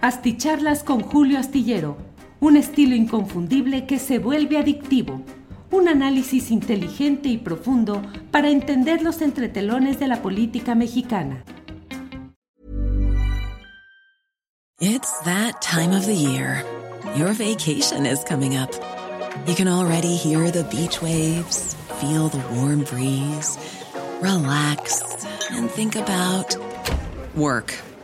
Asticharlas con Julio Astillero, un estilo inconfundible que se vuelve adictivo. Un análisis inteligente y profundo para entender los entretelones de la política mexicana. It's that time of the year. Your vacation is coming up. You can already hear the beach waves, feel the warm breeze, relax, and think about work.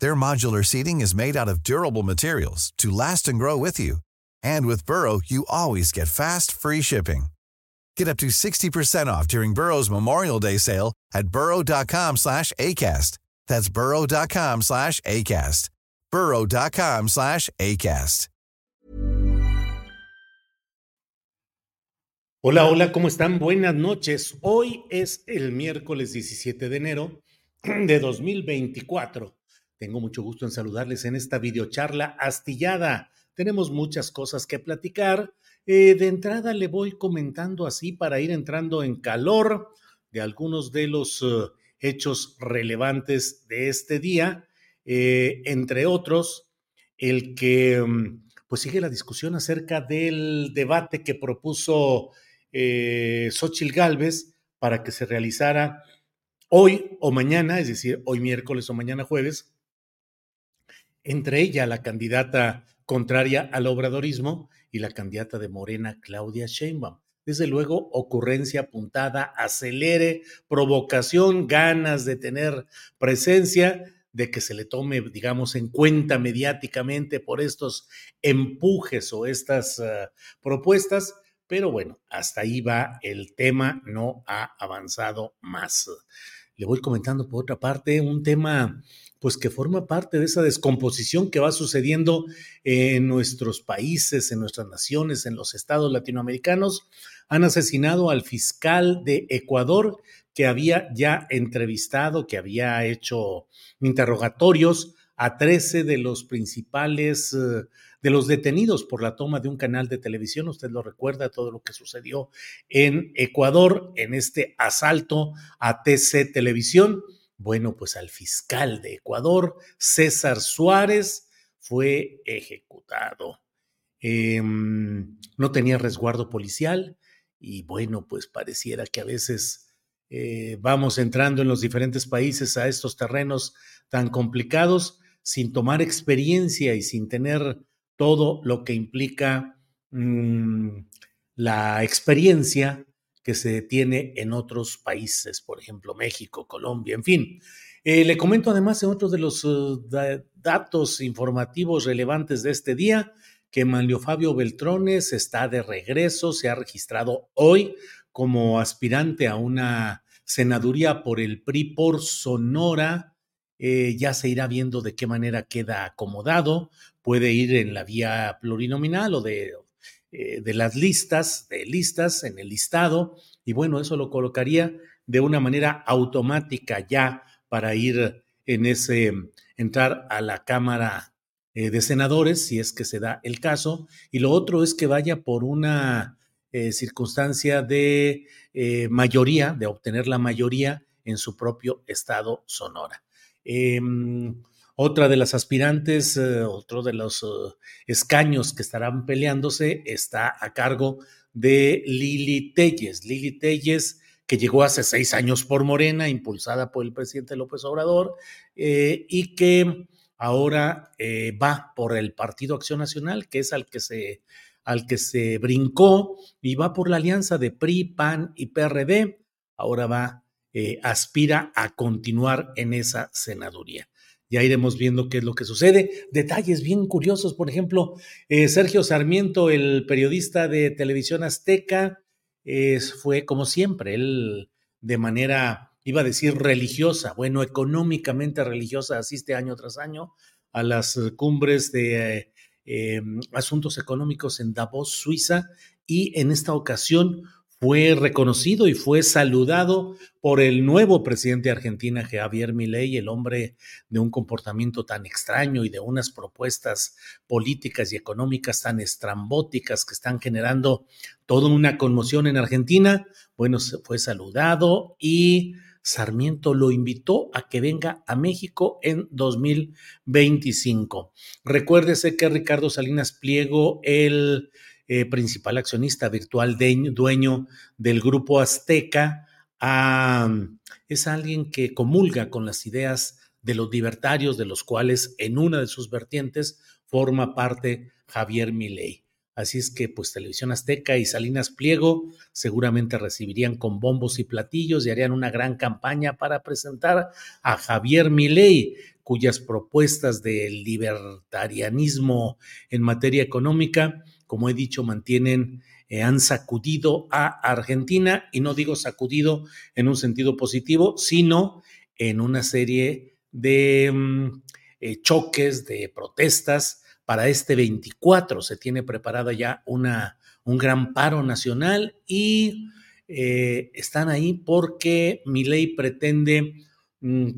Their modular seating is made out of durable materials to last and grow with you. And with Burrow, you always get fast, free shipping. Get up to 60% off during Burrow's Memorial Day sale at burrow.com slash ACAST. That's burrow.com slash ACAST. burrow.com slash ACAST. Hola, hola, ¿cómo están? Buenas noches. Hoy es el miércoles 17 de enero de 2024. Tengo mucho gusto en saludarles en esta videocharla astillada. Tenemos muchas cosas que platicar. Eh, de entrada le voy comentando así para ir entrando en calor de algunos de los uh, hechos relevantes de este día, eh, entre otros, el que um, pues sigue la discusión acerca del debate que propuso eh, Xochil Gálvez para que se realizara hoy o mañana, es decir, hoy miércoles o mañana jueves, entre ella la candidata contraria al obradorismo y la candidata de Morena, Claudia Sheinbaum. Desde luego, ocurrencia apuntada, acelere, provocación, ganas de tener presencia, de que se le tome, digamos, en cuenta mediáticamente por estos empujes o estas uh, propuestas. Pero bueno, hasta ahí va el tema, no ha avanzado más. Le voy comentando por otra parte un tema pues que forma parte de esa descomposición que va sucediendo en nuestros países, en nuestras naciones, en los estados latinoamericanos. Han asesinado al fiscal de Ecuador que había ya entrevistado, que había hecho interrogatorios a 13 de los principales, eh, de los detenidos por la toma de un canal de televisión. Usted lo recuerda, todo lo que sucedió en Ecuador en este asalto a TC Televisión. Bueno, pues al fiscal de Ecuador, César Suárez, fue ejecutado. Eh, no tenía resguardo policial y bueno, pues pareciera que a veces eh, vamos entrando en los diferentes países a estos terrenos tan complicados sin tomar experiencia y sin tener todo lo que implica mmm, la experiencia que se tiene en otros países, por ejemplo, México, Colombia, en fin. Eh, le comento además en otros de los uh, da datos informativos relevantes de este día que Manlio Fabio Beltrones está de regreso, se ha registrado hoy como aspirante a una senaduría por el PRI por Sonora. Eh, ya se irá viendo de qué manera queda acomodado. Puede ir en la vía plurinominal o de eh, de las listas, de listas en el listado, y bueno, eso lo colocaría de una manera automática ya para ir en ese, entrar a la Cámara eh, de Senadores, si es que se da el caso, y lo otro es que vaya por una eh, circunstancia de mayoría, de obtener la mayoría en su propio estado Sonora. Otra de las aspirantes, eh, otro de los uh, escaños que estarán peleándose está a cargo de Lili Telles. Lili Telles, que llegó hace seis años por Morena, impulsada por el presidente López Obrador, eh, y que ahora eh, va por el Partido Acción Nacional, que es al que se al que se brincó y va por la alianza de PRI, PAN y PRD. Ahora va, eh, aspira a continuar en esa senaduría. Ya iremos viendo qué es lo que sucede. Detalles bien curiosos, por ejemplo, eh, Sergio Sarmiento, el periodista de televisión azteca, eh, fue como siempre, él de manera, iba a decir religiosa, bueno, económicamente religiosa, asiste año tras año a las cumbres de asuntos económicos en Davos, Suiza, y en esta ocasión fue reconocido y fue saludado por el nuevo presidente de Argentina, Javier Milei, el hombre de un comportamiento tan extraño y de unas propuestas políticas y económicas tan estrambóticas que están generando toda una conmoción en Argentina. Bueno, fue saludado y Sarmiento lo invitó a que venga a México en 2025. Recuérdese que Ricardo Salinas Pliego, el eh, principal accionista virtual, dueño del grupo Azteca, es alguien que comulga con las ideas de los libertarios, de los cuales en una de sus vertientes forma parte Javier Milei. Así es que, pues, Televisión Azteca y Salinas Pliego seguramente recibirían con bombos y platillos y harían una gran campaña para presentar a Javier Milei, cuyas propuestas del libertarianismo en materia económica como he dicho, mantienen, eh, han sacudido a Argentina, y no digo sacudido en un sentido positivo, sino en una serie de mm, eh, choques, de protestas. Para este 24 se tiene preparada ya una, un gran paro nacional y eh, están ahí porque mi ley pretende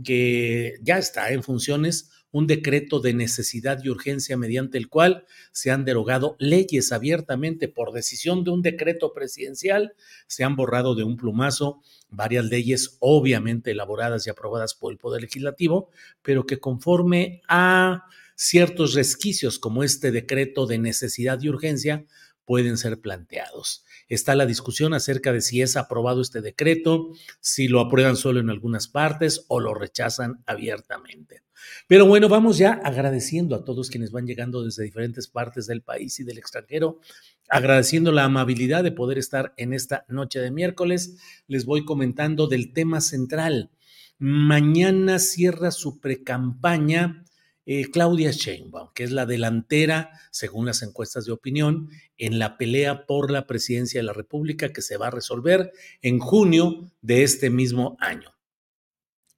que ya está en funciones un decreto de necesidad y urgencia mediante el cual se han derogado leyes abiertamente por decisión de un decreto presidencial, se han borrado de un plumazo varias leyes obviamente elaboradas y aprobadas por el Poder Legislativo, pero que conforme a ciertos resquicios como este decreto de necesidad y urgencia pueden ser planteados. Está la discusión acerca de si es aprobado este decreto, si lo aprueban solo en algunas partes o lo rechazan abiertamente. Pero bueno, vamos ya agradeciendo a todos quienes van llegando desde diferentes partes del país y del extranjero, agradeciendo la amabilidad de poder estar en esta noche de miércoles. Les voy comentando del tema central. Mañana cierra su precampaña eh, Claudia Sheinbaum, que es la delantera, según las encuestas de opinión, en la pelea por la presidencia de la República que se va a resolver en junio de este mismo año.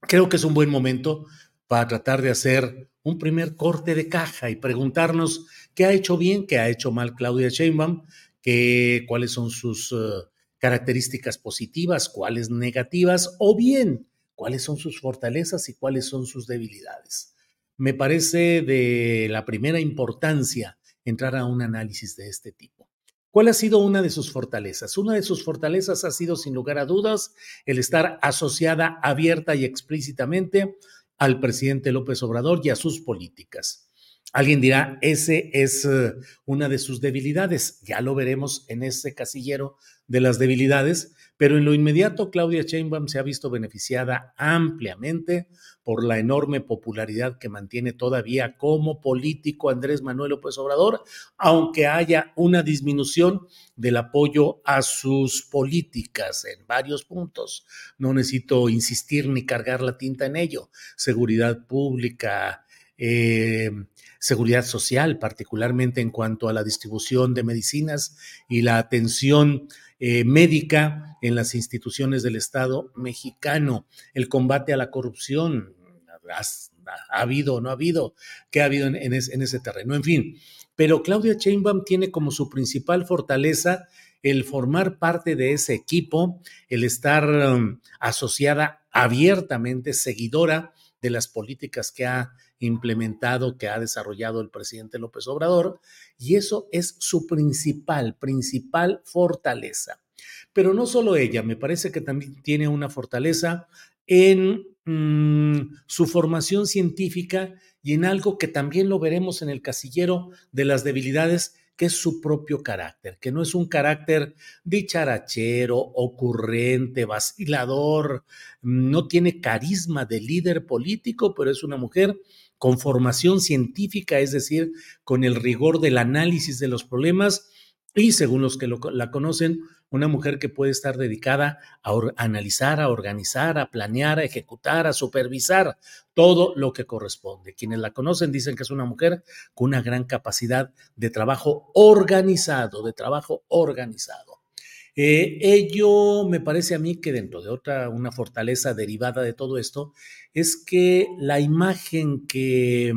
Creo que es un buen momento para tratar de hacer un primer corte de caja y preguntarnos qué ha hecho bien, qué ha hecho mal Claudia Sheinbaum, qué, cuáles son sus eh, características positivas, cuáles negativas, o bien cuáles son sus fortalezas y cuáles son sus debilidades. Me parece de la primera importancia entrar a un análisis de este tipo. ¿Cuál ha sido una de sus fortalezas? Una de sus fortalezas ha sido, sin lugar a dudas, el estar asociada abierta y explícitamente al presidente López Obrador y a sus políticas. Alguien dirá, ese es eh, una de sus debilidades. Ya lo veremos en ese casillero de las debilidades, pero en lo inmediato Claudia Sheinbaum se ha visto beneficiada ampliamente por la enorme popularidad que mantiene todavía como político Andrés Manuel López Obrador, aunque haya una disminución del apoyo a sus políticas en varios puntos. No necesito insistir ni cargar la tinta en ello. Seguridad pública, eh, seguridad social, particularmente en cuanto a la distribución de medicinas y la atención eh, médica en las instituciones del Estado mexicano, el combate a la corrupción, ha, habido o no ha habido, qué ha habido en, ese terreno, en fin. Pero Claudia Sheinbaum tiene como su principal fortaleza el formar parte de ese equipo, el estar um, asociada abiertamente, seguidora de las políticas que ha implementado, que ha desarrollado el presidente López Obrador, y eso es su principal, principal fortaleza. Pero no solo ella, me parece que también tiene una fortaleza en mm, su formación científica y en algo que también lo veremos en el casillero de las debilidades, que es su propio carácter, que no es un carácter dicharachero, ocurrente, vacilador, no tiene carisma de líder político, pero es una mujer con formación científica, es decir, con el rigor del análisis de los problemas y según los que la conocen, una mujer que puede estar dedicada a, analizar, a organizar, a planear, a ejecutar, a supervisar todo lo que corresponde. Quienes la conocen dicen que es una mujer con una gran capacidad de trabajo organizado, de trabajo organizado. Eh, ello me parece a mí que dentro de otra, una fortaleza derivada de todo esto, es que la imagen que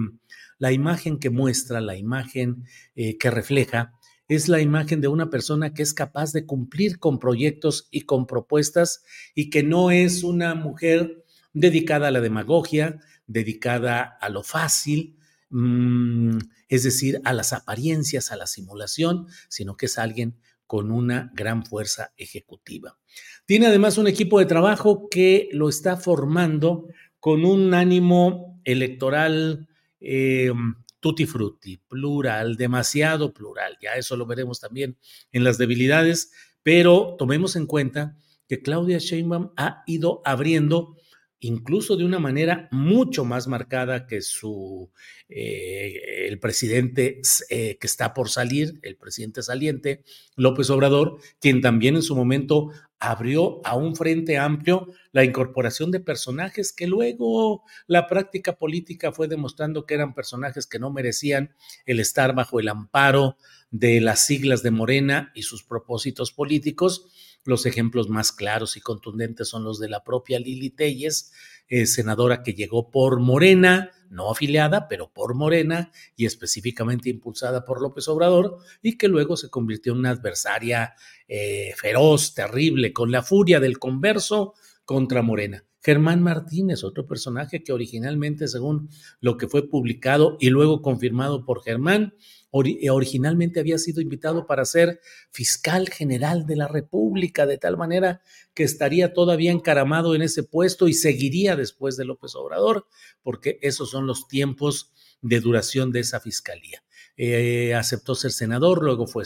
la imagen que muestra, la imagen eh, que refleja, es la imagen de una persona que es capaz de cumplir con proyectos y con propuestas y que no es una mujer dedicada a la demagogia, dedicada a lo fácil, mm, es decir, a las apariencias, a la simulación, sino que es alguien con una gran fuerza ejecutiva. Tiene además un equipo de trabajo que lo está formando con un ánimo electoral eh, tutti frutti, plural, demasiado plural. Ya eso lo veremos también en las debilidades, pero tomemos en cuenta que Claudia Sheinbaum ha ido abriendo incluso de una manera mucho más marcada que su eh, el presidente eh, que está por salir, el presidente saliente, López Obrador, quien también en su momento abrió a un frente amplio la incorporación de personajes que luego la práctica política fue demostrando que eran personajes que no merecían el estar bajo el amparo de las siglas de Morena y sus propósitos políticos los ejemplos más claros y contundentes son los de la propia Lili Telles, eh, senadora que llegó por Morena, no afiliada, pero por Morena y específicamente impulsada por López Obrador, y que luego se convirtió en una adversaria eh, feroz, terrible, con la furia del converso contra Morena. Germán Martínez, otro personaje que originalmente, según lo que fue publicado y luego confirmado por Germán, originalmente había sido invitado para ser fiscal general de la República, de tal manera que estaría todavía encaramado en ese puesto y seguiría después de López Obrador, porque esos son los tiempos de duración de esa fiscalía. Eh, aceptó ser senador, luego fue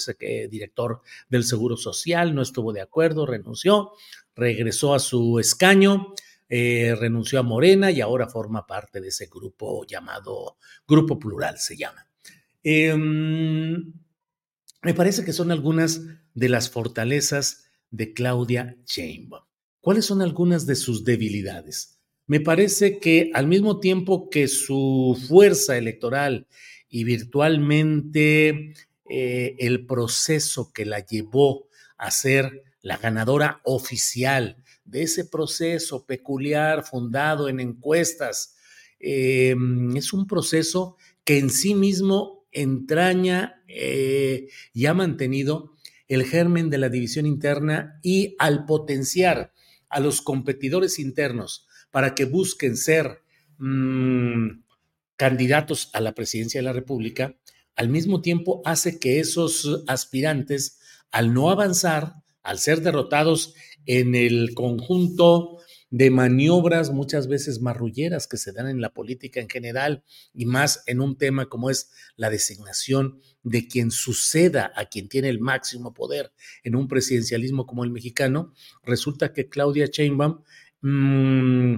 director del Seguro Social, no estuvo de acuerdo, renunció, regresó a su escaño, eh, renunció a Morena y ahora forma parte de ese grupo llamado Grupo Plural, se llama. Em, me parece que son algunas de las fortalezas de Claudia Sheinbaum. ¿Cuáles son algunas de sus debilidades? Me parece que al mismo tiempo que su fuerza electoral y virtualmente eh, el proceso que la llevó a ser la ganadora oficial de ese proceso peculiar fundado en encuestas, em, es un proceso que en sí mismo entraña eh, y ha mantenido el germen de la división interna y al potenciar a los competidores internos para que busquen ser mm, candidatos a la presidencia de la República, al mismo tiempo hace que esos aspirantes, al no avanzar, al ser derrotados en el conjunto de maniobras muchas veces marrulleras que se dan en la política en general y más en un tema como es la designación de quien suceda a quien tiene el máximo poder en un presidencialismo como el mexicano, resulta que Claudia Sheinbaum mmm,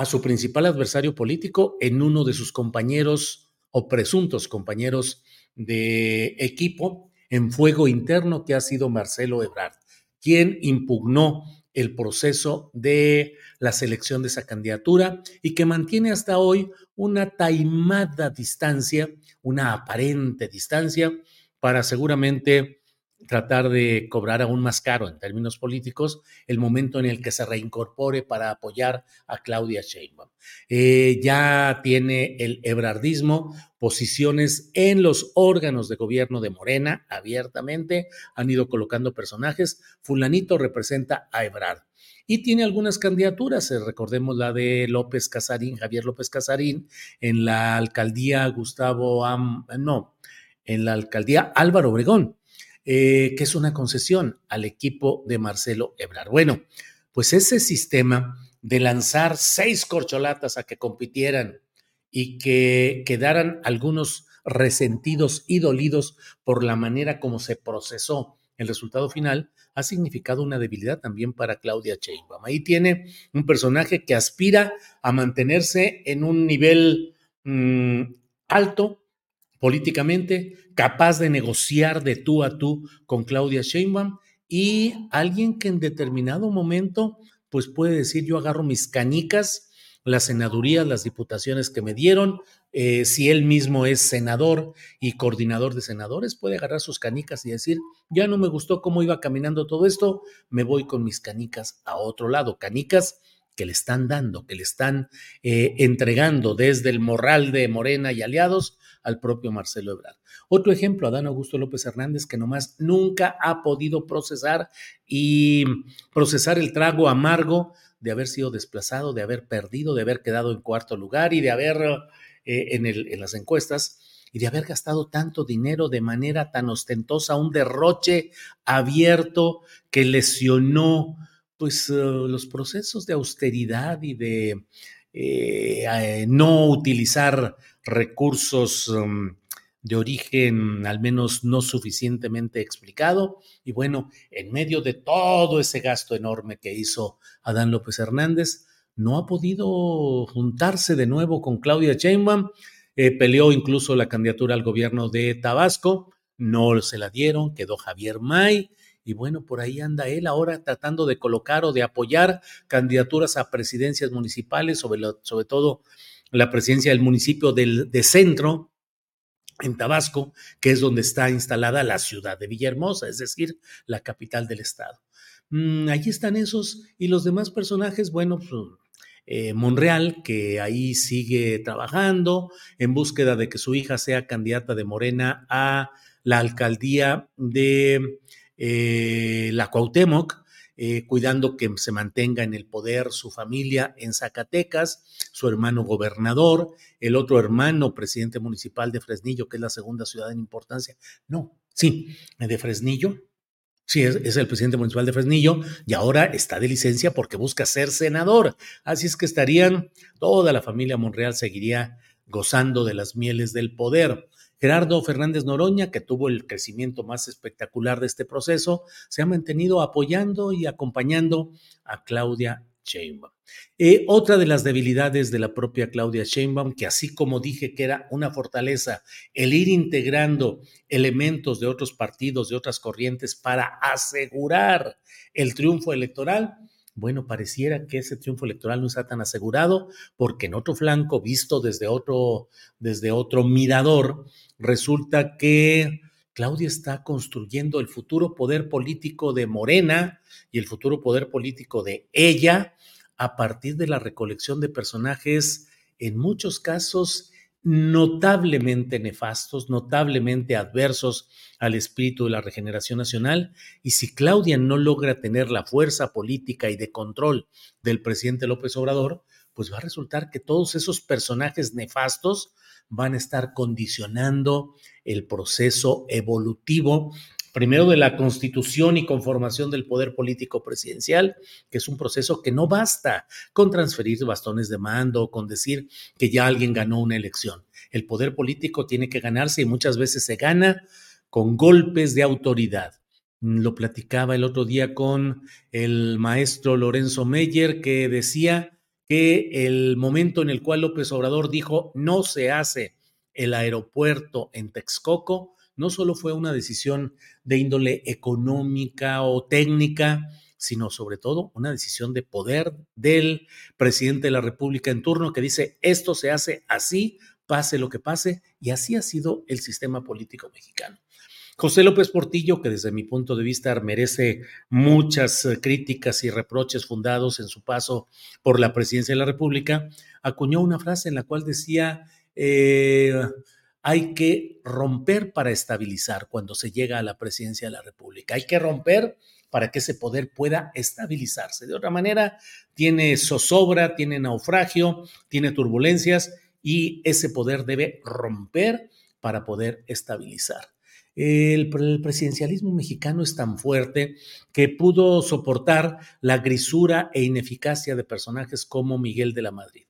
a su principal adversario político en uno de sus compañeros o presuntos compañeros de equipo en fuego interno que ha sido Marcelo Ebrard, quien impugnó el proceso de la selección de esa candidatura y que mantiene hasta hoy una taimada distancia, una aparente distancia para seguramente tratar de cobrar aún más caro en términos políticos el momento en el que se reincorpore para apoyar a Claudia Sheinbaum. Eh, ya tiene el ebrardismo posiciones en los órganos de gobierno de Morena abiertamente, han ido colocando personajes, fulanito representa a Ebrard. Y tiene algunas candidaturas, eh, recordemos la de López Casarín, Javier López Casarín, en la alcaldía Gustavo, Am, no, en la alcaldía Álvaro Obregón eh, que es una concesión al equipo de Marcelo Ebrard. Bueno, pues ese sistema de lanzar seis corcholatas a que compitieran y que quedaran algunos resentidos y dolidos por la manera como se procesó el resultado final, ha significado una debilidad también para Claudia Sheinbaum. Ahí tiene un personaje que aspira a mantenerse en un nivel mm, alto políticamente, capaz de negociar de tú a tú con Claudia Sheinbaum y alguien que en determinado momento pues puede decir yo agarro mis canicas las senadurías, las diputaciones que me dieron. Eh, si él mismo es senador y coordinador de senadores, puede agarrar sus canicas y decir, ya no me gustó cómo iba caminando todo esto, me voy con mis canicas a otro lado. Canicas que le están dando, que le están eh, entregando desde el morral de Morena y aliados al propio Marcelo Ebrard. Otro ejemplo, Adán Augusto López Hernández, que nomás nunca ha podido procesar y procesar el trago amargo de haber sido desplazado, de haber perdido, de haber quedado en cuarto lugar y de haber eh, en, las encuestas y de haber gastado tanto dinero de manera tan ostentosa, un derroche abierto que lesionó pues eh, los procesos de austeridad y de eh, no utilizar recursos um, de origen al menos no suficientemente explicado. Y bueno, en medio de todo ese gasto enorme que hizo Adán López Hernández, no ha podido juntarse de nuevo con Claudia Sheinbaum. Eh, peleó incluso la candidatura al gobierno de Tabasco, no se la dieron, quedó Javier May. Y bueno, por ahí anda él ahora tratando de colocar o de apoyar candidaturas a presidencias municipales, sobre todo la presidencia del municipio del, de centro, en Tabasco, que es donde está instalada la ciudad de Villahermosa, es decir, la capital del estado. Mm, allí están esos y los demás personajes, bueno, pues, eh, Monreal, que ahí sigue trabajando en búsqueda de que su hija sea candidata de Morena a la alcaldía de eh, la Cuauhtémoc, eh, cuidando que se mantenga en el poder su familia en Zacatecas, su hermano gobernador, el otro hermano presidente municipal de Fresnillo, que es la segunda ciudad en importancia. No, sí, de Fresnillo. Sí, es, es el presidente municipal de Fresnillo y ahora está de licencia porque busca ser senador. Así es que estarían, toda la familia Monreal seguiría gozando de las mieles del poder. Gerardo Fernández Noroña, que tuvo el crecimiento más espectacular de este proceso, se ha mantenido apoyando y acompañando a Claudia Sheinbaum. Eh, otra de las debilidades de la propia Claudia Sheinbaum, que así como dije que era una fortaleza, el ir integrando elementos de otros partidos, de otras corrientes para asegurar el triunfo electoral, bueno, pareciera que ese triunfo electoral no está tan asegurado porque en otro flanco, visto desde otro, desde otro mirador, resulta que Claudia está construyendo el futuro poder político de Morena y el futuro poder político de ella a partir de la recolección de personajes en muchos casos notablemente nefastos, notablemente adversos al espíritu de la regeneración nacional, y si Claudia no logra tener la fuerza política y de control del presidente López Obrador, pues va a resultar que todos esos personajes nefastos van a estar condicionando el proceso evolutivo primero de la constitución y conformación del poder político presidencial, que es un proceso que no basta con transferir bastones de mando, con decir que ya alguien ganó una elección. El poder político tiene que ganarse y muchas veces se gana con golpes de autoridad. Lo platicaba el otro día con el maestro Lorenzo Meyer, que decía que el momento en el cual López Obrador dijo no se hace el aeropuerto en Texcoco, no solo fue una decisión de índole económica o técnica, sino sobre todo una decisión de poder del presidente de la República en turno que dice, esto se hace así, pase lo que pase, y así ha sido el sistema político mexicano. José López Portillo, que desde mi punto de vista merece muchas eh, críticas y reproches fundados en su paso por la presidencia de la República, acuñó una frase en la cual decía, eh, hay que romper para estabilizar cuando se llega a la presidencia de la República. Hay que romper para que ese poder pueda estabilizarse. De otra manera, tiene zozobra, tiene naufragio, tiene turbulencias y ese poder debe romper para poder estabilizar. El, presidencialismo mexicano es tan fuerte que pudo soportar la grisura e ineficacia de personajes como Miguel de la Madrid,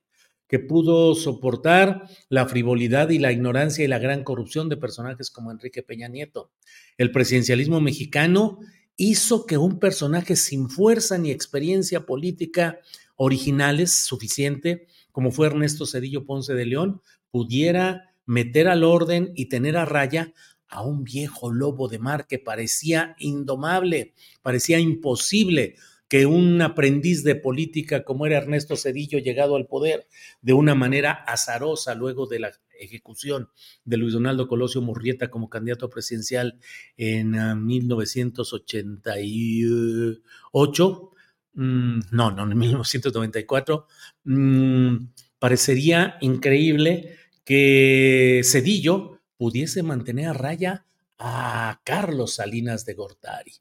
que pudo soportar la frivolidad y la ignorancia y la gran corrupción de personajes como Enrique Peña Nieto. El presidencialismo mexicano hizo que un personaje sin fuerza ni experiencia política originales suficiente, como fue Ernesto Cedillo Ponce de León, pudiera meter al orden y tener a raya a un viejo lobo de mar que parecía indomable, parecía imposible que un aprendiz de política como era Ernesto Cedillo llegado al poder de una manera azarosa luego de la ejecución de Luis Donaldo Colosio Murrieta como candidato presidencial en 1988, ah, mm, no, no, en 1994, mm, parecería increíble que Cedillo pudiese mantener a raya a Carlos Salinas de Gortari.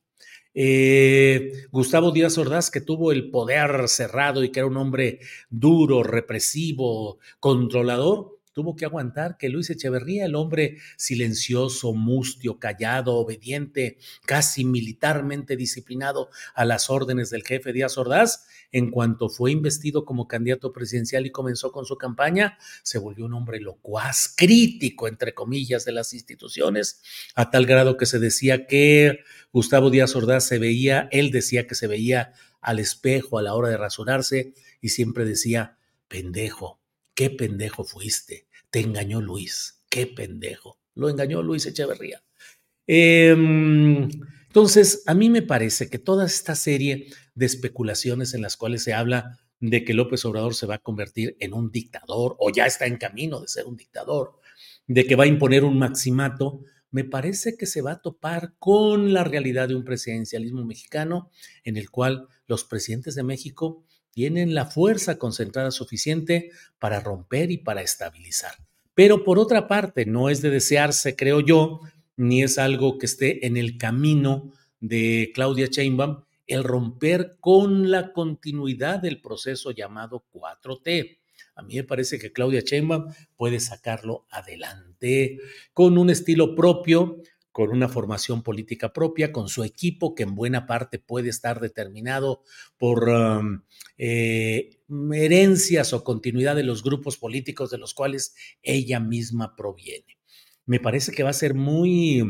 Eh, Gustavo Díaz Ordaz, que tuvo el poder cerrado y que era un hombre duro, represivo, controlador, tuvo que aguantar que Luis Echeverría, el hombre silencioso, mustio, callado, obediente, casi militarmente disciplinado a las órdenes del jefe Díaz Ordaz, en cuanto fue investido como candidato presidencial y comenzó con su campaña, se volvió un hombre locuaz, crítico, entre comillas, de las instituciones, a tal grado que se decía que Gustavo Díaz Ordaz se veía, él decía que se veía al espejo a la hora de rasurarse y siempre decía, pendejo, qué pendejo fuiste, te engañó Luis, qué pendejo, lo engañó Luis Echeverría. Em, entonces, a mí me parece que toda esta serie de especulaciones en las cuales se habla de que López Obrador se va a convertir en un dictador o ya está en camino de ser un dictador, de que va a imponer un maximato, me parece que se va a topar con la realidad de un presidencialismo mexicano en el cual los presidentes de México tienen la fuerza concentrada suficiente para romper y para estabilizar. Pero por otra parte, no es de desearse, creo yo, ni es algo que esté en el camino de Claudia Sheinbaum el romper con la continuidad del proceso llamado 4T. A mí me parece que Claudia Sheinbaum puede sacarlo adelante con un estilo propio, con una formación política propia, con su equipo que en buena parte puede estar determinado por eh, herencias o continuidad de los grupos políticos de los cuales ella misma proviene. Me parece que va a ser muy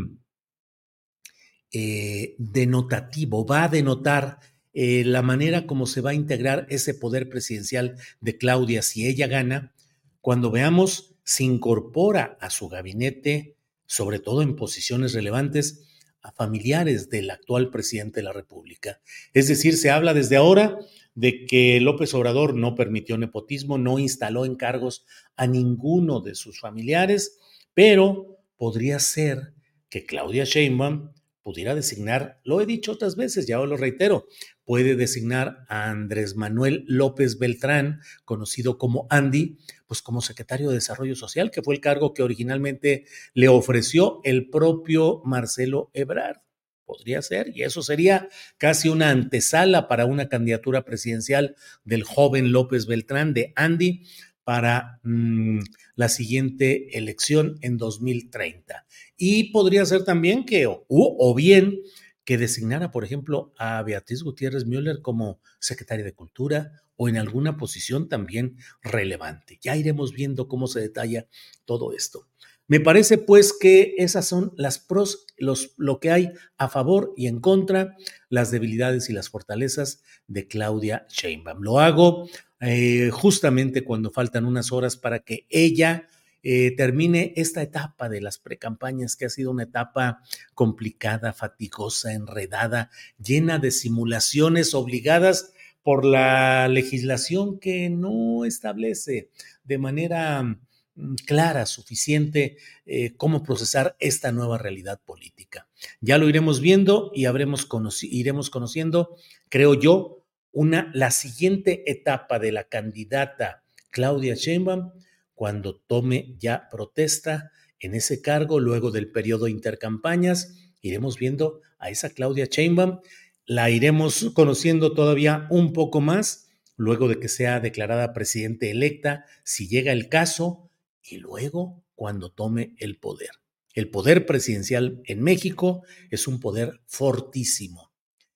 eh, denotativo, va a denotar eh, la manera como se va a integrar ese poder presidencial de Claudia si ella gana, cuando veamos se incorpora a su gabinete sobre todo en posiciones relevantes, a familiares del actual presidente de la República. Es decir, se habla desde ahora de que López Obrador no permitió nepotismo, no instaló en cargos a ninguno de sus familiares, pero podría ser que Claudia Sheinbaum pudiera designar, lo he dicho otras veces, ya lo reitero, puede designar a Andrés Manuel López Beltrán, conocido como Andy, pues como secretario de Desarrollo Social, que fue el cargo que originalmente le ofreció el propio Marcelo Ebrard. Podría ser, y eso sería casi una antesala para una candidatura presidencial del joven López Beltrán, de Andy, para mm, la siguiente elección en 2030. Y podría ser también que, o, o bien, que designara, por ejemplo, a Beatriz Gutiérrez Müller como secretaria de Cultura o en alguna posición también relevante. Ya iremos viendo cómo se detalla todo esto. Me parece pues que esas son las pros, los, lo que hay a favor y en contra, las debilidades y las fortalezas de Claudia Sheinbaum. Lo hago eh, justamente cuando faltan unas horas para que ella eh, termine esta etapa de las precampañas, que ha sido una etapa complicada, fatigosa, enredada, llena de simulaciones obligadas por la legislación que no establece de manera mm, clara, suficiente, eh, cómo procesar esta nueva realidad política. Ya lo iremos viendo y habremos iremos conociendo, creo yo, una, la siguiente etapa de la candidata Claudia Sheinbaum cuando tome ya protesta en ese cargo luego del periodo intercampañas. Iremos viendo a esa Claudia Sheinbaum, la iremos conociendo todavía un poco más luego de que sea declarada presidente electa, si llega el caso, y luego cuando tome el poder. El poder presidencial en México es un poder fortísimo.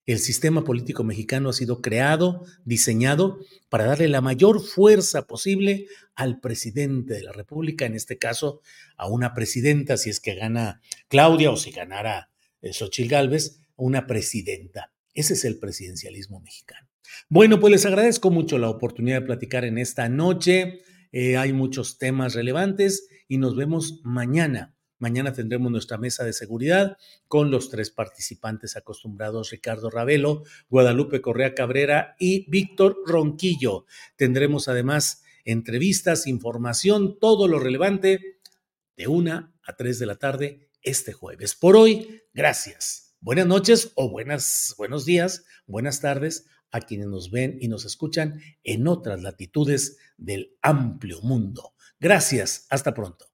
El sistema político mexicano ha sido creado, diseñado para darle la mayor fuerza posible al presidente de la República, en este caso a una presidenta, si es que gana Claudia o si ganara eh, Xochitl Gálvez, una presidenta. Ese es el presidencialismo mexicano. Bueno, pues les agradezco mucho la oportunidad de platicar en esta noche. Eh, hay muchos temas relevantes y nos vemos mañana Mañana tendremos nuestra mesa de seguridad con los tres participantes acostumbrados, Ricardo Ravelo, Guadalupe Correa Cabrera y Víctor Ronquillo. Tendremos además entrevistas, información, todo lo relevante de una a tres de la tarde este jueves. Por hoy, gracias. Buenas noches o buenas, buenos días, buenas tardes a quienes nos ven y nos escuchan en otras latitudes del amplio mundo. Gracias, hasta pronto.